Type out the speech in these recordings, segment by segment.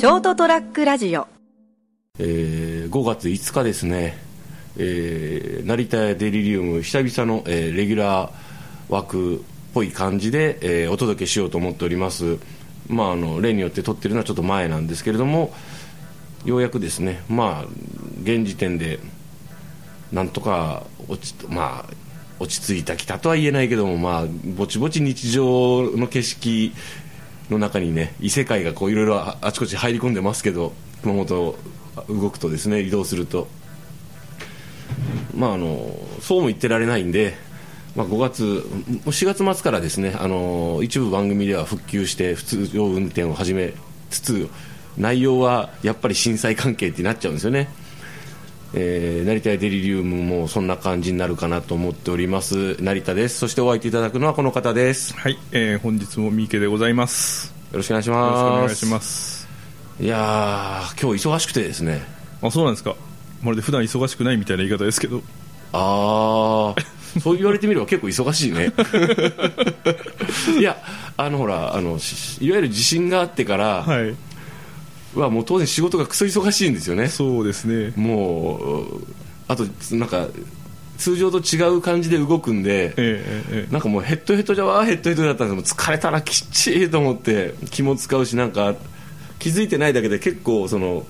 ショートトラックラジオ。えー5月5日ですね、えー成田デリリウム久々の、えーレギュラー枠っぽい感じで、えーお届けしようと思っております。まああの例によって撮ってるのはちょっと前なんですけれどもようやくですね。まあ現時点でなんとか落ちまあ落ち着いたきたとは言えないけどもまあぼちぼち日常の景色の中にね異世界がこういろいろあちこち入り込んでますけど熊本動くとですね移動すると。まああのそうも言ってられないんで、まあ、5月4月末からですねあの一部番組では復旧して普通常運転を始めつつ内容はやっぱり震災関係ってなっちゃうんですよね。えー成田屋デリリウムもそんな感じになるかなと思っております成田ですそしてお相手いただくのはこの方ですよはい、えー本日も三池でございます。ろしくお願いしよろしくおます願いします。いやー今日忙しくてですねあ、そうなんですか。まるで普段忙しくないみたいな言い方ですけど。ああそう言われてみれば結構忙しいね いやあのほらあのしいわゆる地震があってからはい。はもう当然仕事がクソ忙しいんですよねそうですね。もうあとなんか通常と違う感じで動くんでえー、えーえーなんかもうヘッドヘッドじゃわーヘッドヘッドだったんですけど疲れたらきっちりと思って 気も使うしなんか気づいてないだけで結構その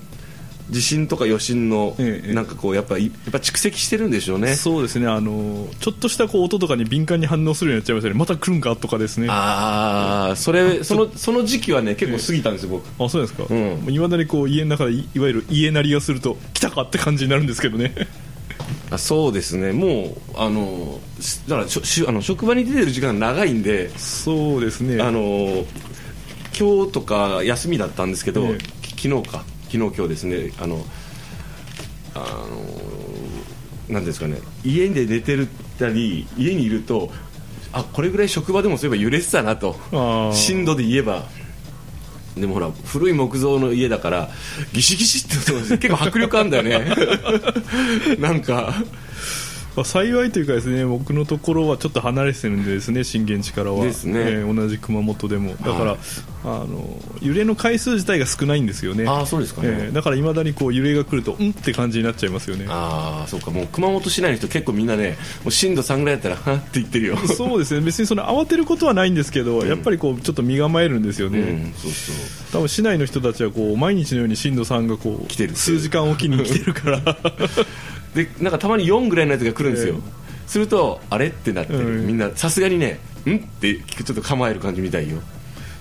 地震とか余震のええなんかこうやっぱいやっぱ蓄積してるんでしょうねそうですね。あのちょっとしたこう音とかに敏感に反応するようになっちゃいますよね。また来るんか？とかですね。あ、ああそれそのその時期はね結構過ぎたんですよ僕そうですか。うんいまだにこう家の中でいいわゆる家鳴りがすると来たかって感じになるんですけどね。あそうですねもうあのしだからしあの職場に出てる時間長いんでそうですね。あの今日とか休みだったんですけど、え昨日か昨日今日ですねあのあのなんですかね家で寝てるたり家にいるとあこれぐらい職場でもそういえば揺れてたなと震度で言えばでもほら古い木造の家だからギシギシって音が結構迫力あるんだよね。なんかまあ、幸いというかですね僕のところはちょっと離れてるんでですね震源地からは。ですね。えー同じ熊本でも。だから、はい。あの揺れの回数自体が少ないんですよね。ああそうですかね、えーだからいまだにこう揺れが来るとうんって感じになっちゃいますよね。ああそうかもう熊本市内の人結構みんなねもう震度3ぐらいだったらはって言ってるよ。そうですね。別にその慌てることはないんですけど、やっぱりこうちょっと身構えるんですよね、うんそうそう。多分市内の人たちはこう毎日のように震度3がこう来てる数時間おきに来てるから でなんかたまに4ぐらいのやつが来るんですよ、えするとあれってなって、うん。みんなさすがにねん？ってちょっと構える感じみたいよ。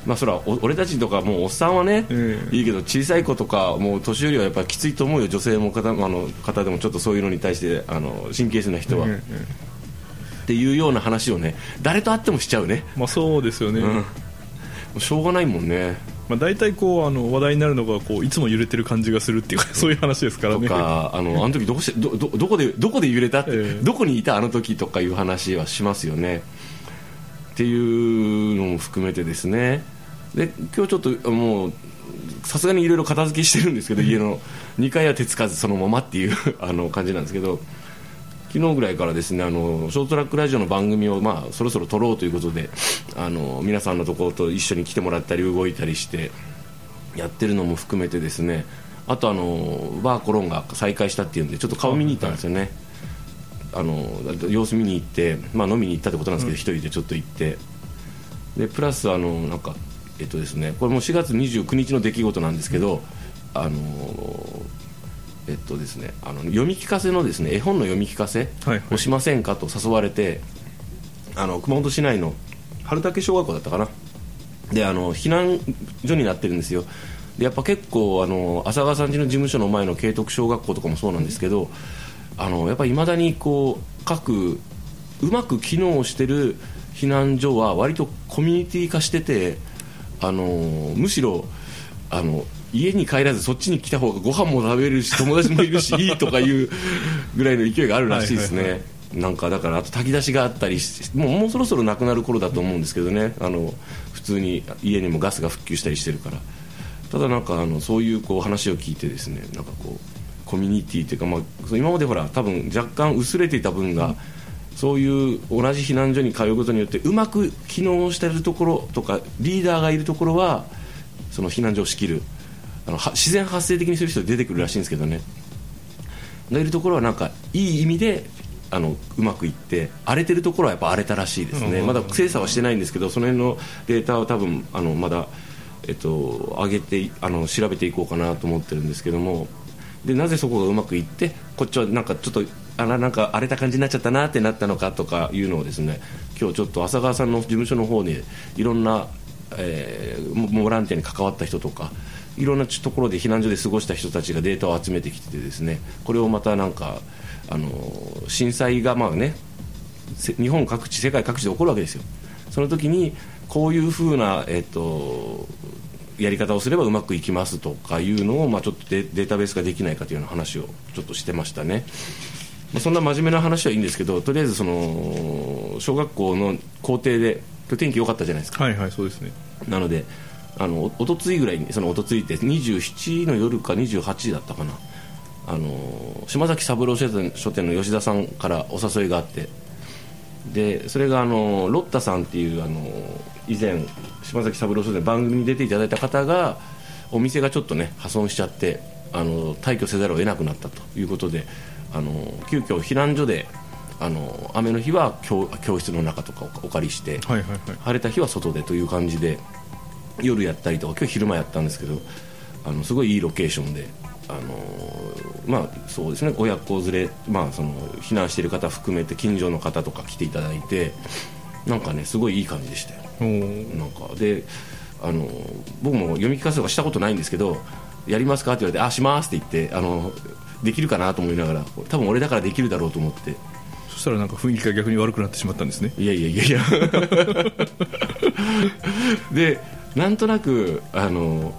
まあそらお俺たちとかもうおっさんはね、ええいいけど小さい子とかもう年寄りはやっぱきついと思うよ。女性も方あの方でもちょっとそういうのに対してあの神経質な人は、ええっていうような話をね誰と会ってもしちゃうね、まあそうですよね、うん、しょうがないもんねまあ、大体こうあの話題になるのがこういつも揺れてる感じがするっていうかそういう話ですからとねかあのあの時どこしてどどどこでどこで揺れたって、ええ。どこにいたあの時とかいう話はしますよね。っていうのも含めてですね。で今日ちょっともうさすがにいろいろ片付けしてるんですけど家の2階は手つかずそのままっていうあの感じなんですけど昨日ぐらいからですねあのショートトラックラジオの番組を、まあ、そろそろ撮ろうということであの皆さんのところと一緒に来てもらったり動いたりしてやってるのも含めてですねあとあのバーコロンが再開したっていうんでちょっと顔見に行ったんですよね、あの様子見に行って、まあ、飲みに行ったってことなんですけど、一人でちょっと行って。でプラスあのなんかえっとですねこれも4月29日の出来事なんですけど、あのえっとですねあの読み聞かせのですね絵本の読み聞かせはいはい。をしませんかと誘われてあの熊本市内の春竹小学校だったかな。であの避難所になってるんですよ。でやっぱ結構あの浅川さん家の事務所の前の慶徳小学校とかもそうなんですけどあのやっぱりいまだにこう各うまく機能してる避難所は割とコミュニティ化しててあのむしろあの家に帰らずそっちに来た方がご飯も食べれるし友達もいるしいいとかいうぐらいの勢いがあるらしいですね、はいはいなんかだからあと炊き出しがあったりしもうもうそろそろなくなる頃だと思うんですけどね。あの普通に家にもガスが復旧したりしてるから。ただなんかあのそういうこう話を聞いてですねなんかこうコミュニティというか、まあ、今までほら多分若干薄れていた分が、そういう同じ避難所に通うことによってうまく機能しているところとかリーダーがいるところはその避難所を仕切るああの自然発生的にする人出てくるらしいんですけどね。がいるところはなんかいい意味であのうまくいって荒れてるところはやっぱ荒れたらしいですね、まだ精査はしてないんですけどその辺のデータは多分あのまだ、えっと、上げてあの調べていこうかなと思ってるんですけども。でなぜそこがうまくいってこっちはなんかちょっとあらなんか荒れた感じになっちゃったなってなったのかとかいうのをですね今日ちょっと浅川さんの事務所の方にいろんな、えー、ボランティアに関わった人とかいろんなところで避難所で過ごした人たちがデータを集めてきてですねこれをまたなんかあの震災がまあね日本各地世界各地で起こるわけですよ。その時にこういうふうな、えっと、やり方をすればうまくいきますとかいうのを、まあ、ちょっとデータベースができないかというような話をちょっとしてましたね。まあ、そんな真面目な話はいいんですけどとりあえずその小学校の校庭で今日天気良かったじゃないですか。はいはいそうですね。なのであのおとついぐらいにそのおとついって27の夜か28時だったかな。あの島崎三郎書店書店の吉田さんからお誘いがあって。でそれがあのロッタさんっていうあの以前島崎三郎書店番組に出ていただいた方がお店がちょっとね破損しちゃってあの退去せざるを得なくなったということであの急遽避難所であの雨の日は教教室の中とかをお借りして、はいはいはい、晴れた日は外でという感じで夜やったりとか今日昼間やったんですけどあのすごいいいロケーションであのまあそうですね親子連れ、まあ、その避難している方含めて近所の方とか来ていただいてなんかねすごいいい感じでしたよ。なんかであの僕も読み聞かせとかしたことないんですけどやりますか？って言われてあしますって言ってあのできるかなと思いながら多分俺だからできるだろうと思って。そしたらなんか雰囲気が逆に悪くなってしまったんですね。いやいやいやいや。でなんとなくあの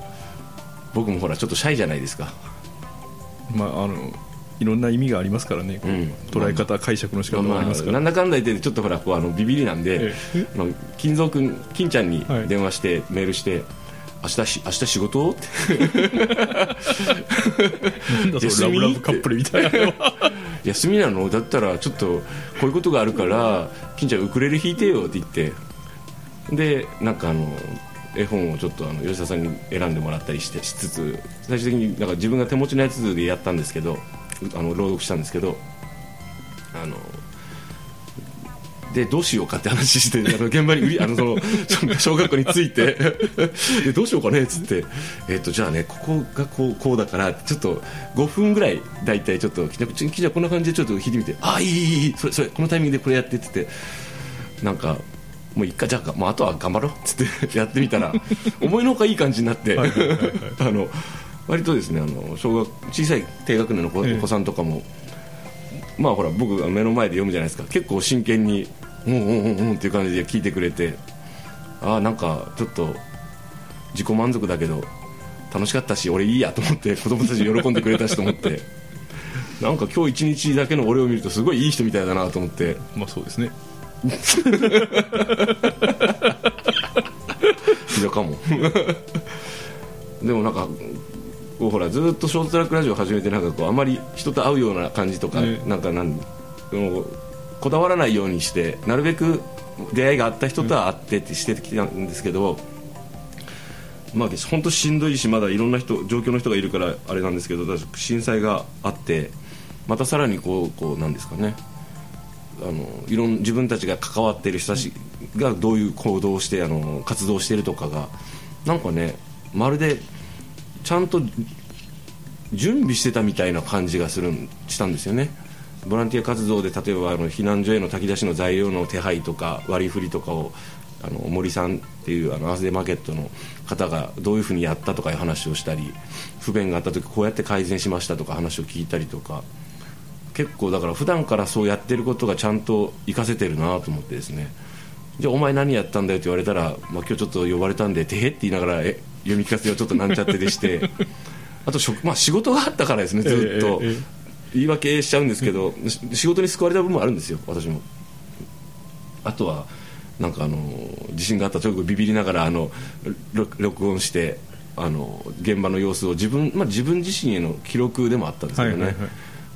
僕もほらちょっとシャイじゃないですか。まああのいろんな意味がありますからね、うん、捉え方、解釈の仕方もありますから、なんだかんだ言ってちょっとほらこうあのビビりなんで、ええ、金蔵君金ちゃんに電話して、はい、メールして明日し明日仕事？って。なんだそラブラブカップルみたいな 休みなの？だったらちょっとこういうことがあるから金ちゃんウクレレ弾いてよって言って。でなんかあの絵本をちょっとあの吉田さんに選んでもらったりしてしつつ最終的になんか自分が手持ちのやつでやったんですけどあの朗読したんですけどあのでどうしようかって話して あの現場にあのその 小学校に着いて でどうしようかねっつって、えー、っとじゃあねここがこうこうだからちょっと5分ぐらい大体ちょっと「じゃあこんな感じでちょっと弾いてみてああいいいいいいそれそれこのタイミングでこれやって」っつってなんかもう一回じゃあもうあとは頑張ろうっつって やってみたら思いのほかいい感じになって あの割とですねあの小学小さい低学年のお子さんとかも、まあほら僕が目の前で読むじゃないですか。結構真剣にうんうんうんうんっていう感じで聞いてくれてああなんかちょっと自己満足だけど楽しかったし俺いいやと思って 子供たち喜んでくれたしと思って。なんか今日一日だけの俺を見るとすごいいい人みたいだなと思って。まあそうですねひどかも。でもなんかこうほらずっとショートトラックラジオ始めてなんかこうあまり人と会うような感じとか、ね、なんかなんこだわらないようにしてなるべく出会いがあった人とは会ってってしてきたんですけど、まあ本当しんどいしまだいろんな人状況の人がいるからあれなんですけど震災があってまたさらにこうこうなんですかねあのいろん自分たちが関わってる人たちがどういう行動をしてあの活動してるとかがなんかねまるでちゃんと準備してたみたいな感じがするしたんですよね。ボランティア活動で例えばあの避難所への炊き出しの材料の手配とか割り振りとかをあの森さんっていうあのアースデマーケットの方がどういうふうにやったとかいう話をしたり不便があった時こうやって改善しましたとか話を聞いたりとか結構だから普段からそうやってることがちゃんと活かせてるなと思ってですね。じゃあお前何やったんだよって言われたら、まあ、今日ちょっと呼ばれたんでてへって言いながらえ読み聞かせをちょっとなんちゃってでして。あとまあ、仕事があったからですねずっと。えーえー言い訳しちゃうんですけど、仕事に救われた部分もあるんですよ私も。あとはなんかあの地震があった直後ビビりながらあの録音してあの現場の様子を自分,、まあ、自分自身への記録でもあったんですけどね、はいはいはい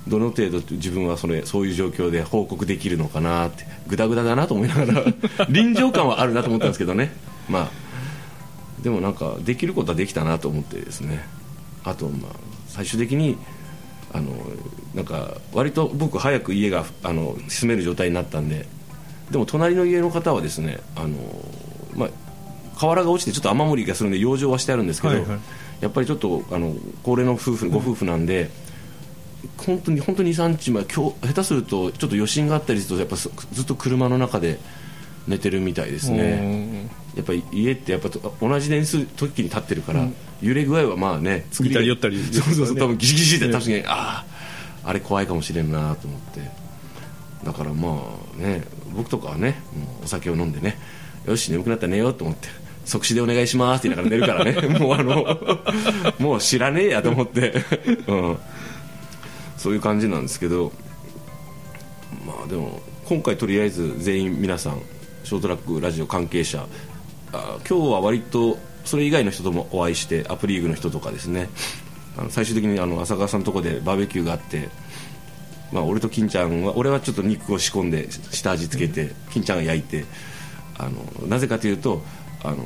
どの程度自分はそれそういう状況で報告できるのかなってぐだぐだだなと思いながら 臨場感はあるなと思ったんですけどね。まあでもなんかできることはできたなと思ってですね。あとまあ最終的にあのなんか割と僕早く家があの住める状態になったんででも隣の家の方はですねあの、まあ、瓦が落ちてちょっと雨漏りがするんで養生はしてあるんですけど、はいはい、やっぱりちょっとあの高齢の夫婦ご夫婦なんで、本当に本当に23日前今日下手するとちょっと余震があったりするとやっぱずっと車の中で寝てるみたいですね。やっぱり家ってやっぱ同じ年数時に立ってるから、うん、揺れ具合はまあね作りたり寄ったり、そうそうそう多分ギシギシって確かに、あああれ怖いかもしれんなと思って。だからまあね僕とかはねお酒を飲んでねよし眠くなったら寝ようと思って即死でお願いしますって言いながら寝るからね。もうあのもう知らねえやと思って、うん、そういう感じなんですけどまあでも今回とりあえず全員皆さんショートラックラジオ関係者あ今日は割とそれ以外の人ともお会いしてアプリーグの人とかですね。あの最終的にあの浅川さんのとこでバーベキューがあって、まあ、俺と金ちゃんは俺はちょっと肉を仕込んで下味つけて金ちゃんが焼いてあのなぜかというとあの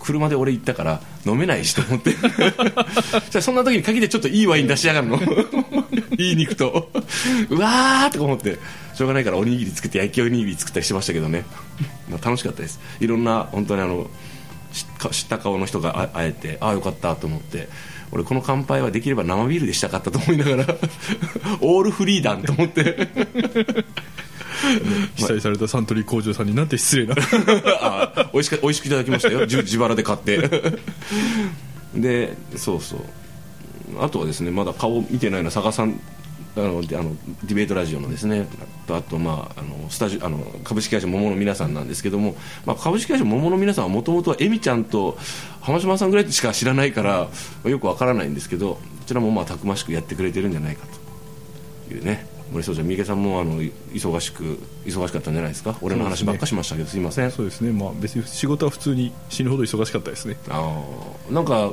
車で俺行ったから飲めないしと思って。じゃそんな時に限ってちょっといいワイン出しやがるの。いい肉と。うわーとか思って。しょうがないからおにぎり作って焼きおにぎり作ったりしてましたけどね、まあ、楽しかったです。いろんな本当にあの知った顔の人が会えてああよかったと思って。俺この乾杯はできれば生ビールでしたかったと思いながら。オールフリーダンと思って 期待されたサントリー工場さんになんて失礼な。美味しく美味しくいただきましたよ。自腹で買って。でそうそう。あとはですねまだ顔見てないのは佐賀さんあのあのディベートラジオのですね。あと、まあ、あのスタジあの株式会社桃の皆さんなんですけども、まあ、株式会社桃の皆さんはもともとはエミちゃんと浜島さんぐらいしか知らないからよくわからないんですけどこちらもまあたくましくやってくれてるんじゃないかと。いうね。森総長三池さんもあの忙しく忙しかったんじゃないですか？俺の話ばっかしましたけどす,、いません。そうですね。まあ別に仕事は普通に死ぬほど忙しかったですね。ああなんか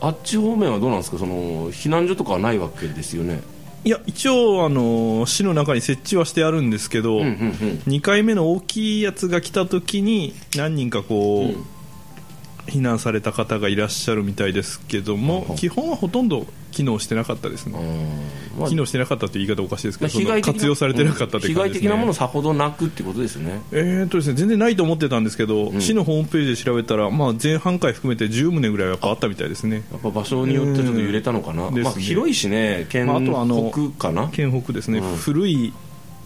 あっち方面はどうなんですか？その避難所とかはないわけですよね？いや一応あの市の中に設置はしてあるんですけど、うんうんうん、2回目の大きいやつが来た時に何人かこう、うん、避難された方がいらっしゃるみたいですけども、基本はほとんど機能してなかったですね、まあ、機能してなかったという言い方おかしいですけど、まあ、活用されてなかったという感じです、ね、被害的なものさほどなくってことですね。えーとですね全然ないと思ってたんですけど、うん、市のホームページで調べたら、まあ、前半回含めて10棟ぐらいはあったみたいですね。やっぱ場所によってちょっと揺れたのかな、ね、まあ、広いしね県北かな、県北ですね、うん、古い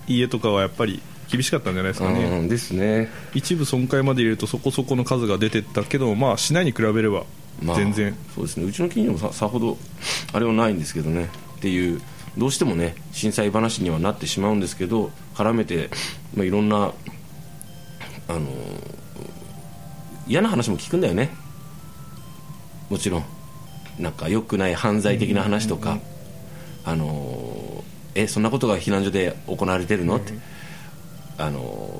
家とかはやっぱり厳しかったんじゃないですかね、うん、ですね。一部損壊まで入れるとそこそこの数が出てったけど、まあ、市内に比べれば全然、まあ、そうですね。うちの近所もささほどあれはないんですけどね。っていうどうしてもね震災話にはなってしまうんですけど絡めて、まあ、いろんなあの嫌な話も聞くんだよね。もちろん。なんか良くない犯罪的な話とか、あのえそんなことが避難所で行われてるの？って、あの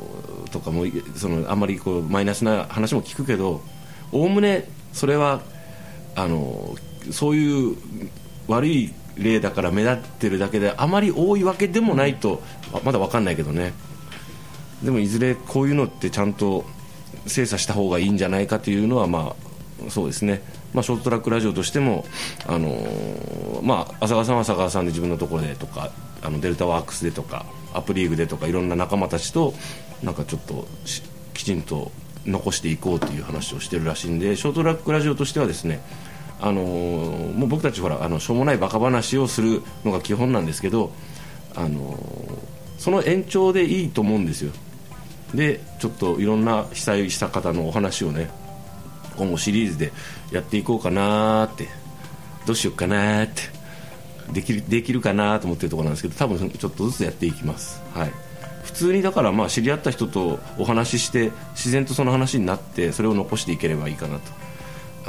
とかもそのあんまりこうマイナスな話も聞くけどおおむねそれはあのそういう悪い例だから目立ってるだけであまり多いわけでもないとまだ分かんないけどね。でもいずれこういうのってちゃんと精査した方がいいんじゃないかというのはまあそうですね、まあ、ショートトラックラジオとしてもあのまあ、浅川さんは浅川さんで自分のところでとかあのデルタワークスでとかアプリーグでとかいろんな仲間たちとなんかちょっときちんと残していこうという話をしてるらしいんでショートラックラジオとしてはですねあのー、もう僕たちほらあのしょうもないバカ話をするのが基本なんですけど、あのー、その延長でいいと思うんですよ。でちょっといろんな被災した方のお話をね今後シリーズでやっていこうかなってどうしようかなってできるできるかなと思ってるところなんですけど多分ちょっとずつやっていきます。はい。普通にだからまあ知り合った人とお話しして自然とその話になってそれを残していければいいかなと。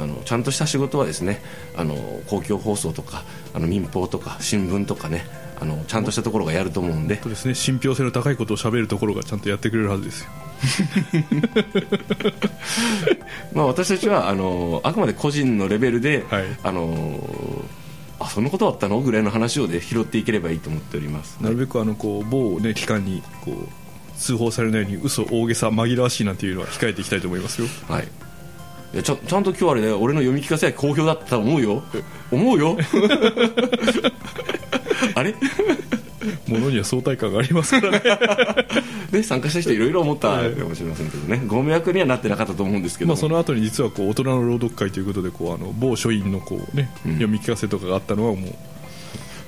あのちゃんとした仕事はですねあの公共放送とかあの民放とか新聞とかねあのちゃんとしたところがやると思うんで。そうですね。信憑性の高いことをしゃべるところがちゃんとやってくれるはずですよ まあ私たちはあのあくまで個人のレベルで、はい、あのあそんなことあったの？ぐらいの話を、ね、拾っていければいいと思っております。なるべくあのこう某、ね、機関にこう通報されないように嘘大げさ紛らわしいなんていうのは控えていきたいと思いますよ。はい。いやちゃちゃんと今日あれね俺の読み聞かせは好評だったと思うよ。思うよ。あれ？ものには相対感がありますからね。ね参加した人いろいろ思ったかもしれませんけどね。ご迷惑にはなってなかったと思うんですけどまあその後に実はこう大人の朗読会ということでこうあの某書院のこう、ね読み聞かせとかがあったのはもう。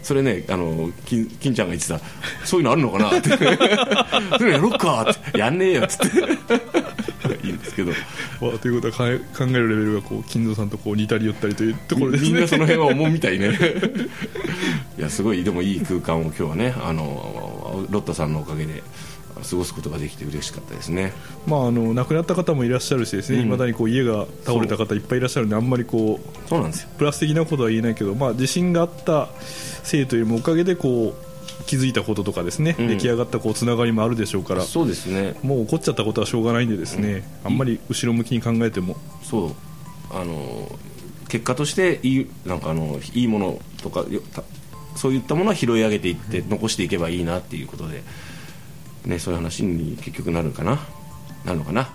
それねあの金金ちゃんが言ってた。そういうのあるのかなって。それやろっかって。やんねえよっつってですけど。わあということは考えるレベルがこう金蔵さんとこう似たり寄ったりというところですね。みんなその辺は思うみたいね。いやすごいでもいい空間を今日はねあのロッタさんのおかげで過ごすことができて嬉しかったですね。まあ、あの亡くなった方もいらっしゃるしですね、うん。未だにこう家が倒れた方いっぱいいらっしゃるんであんまりこうそう。なんですよ。プラス的なことは言えないけど、まあ、地震があったせいというよりもおかげでこう気づいたこととかですね、うん。出来上がったこうつながりもあるでしょうからそうですね。もう起こっちゃったことはしょうがないんでですね、あんまり後ろ向きに考えても。そう。あの結果としていいなんかあのいいものとかよたそういったものは拾い上げていって残していけばいいなっていうことで、ね、そういう話に結局なるかな？なるのかな？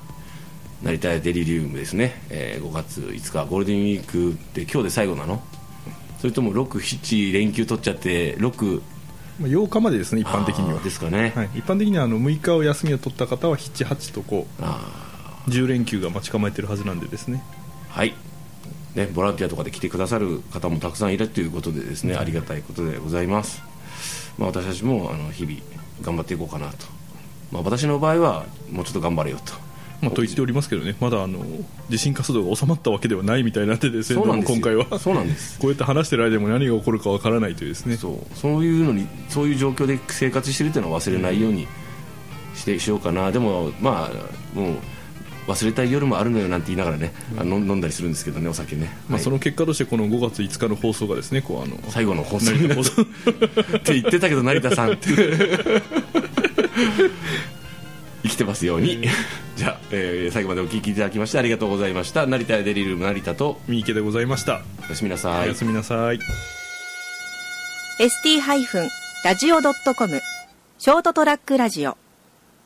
成田屋デリリウムですね、えー5月5日ゴールデンウィークって今日で最後なの？それとも67連休取っちゃって6まあ8日までですね一般的には。ですかね、はい、一般的にはあの6日を休みを取った方は78とこあう10連休が待ち構えてるはずなんでですね。ーはい。ね、ボランティアとかで来てくださる方もたくさんいるということでですねありがたいことでございます、まあ、私たちもあの日々頑張っていこうかなと、まあ、私の場合はもうちょっと頑張れよとまあ、と言っておりますけどね。まだあの地震活動が収まったわけではないみたいになってですね今回はそうなんです。こうやって話してる間でも何が起こるかわからないというですね。そう。そういうのにそういう状況で生活してるっていうのは忘れないようにしてしようかな。でもまあもう忘れたい夜もあるのよなんて言いながらね、あの飲んだりするんですけどねお酒ね、まあ、はい。その結果としてこの5月5日の放送がですねこうあの最後の放送。になって言ってたけど成田さん。っ て生きてますように、じゃあ、えー最後までお聞きいただきましてありがとうございました。成田デリルーム成田と。三池でございました、おやすみなさい。おやすみなさい。ST-radio.com ショートトラックラジオ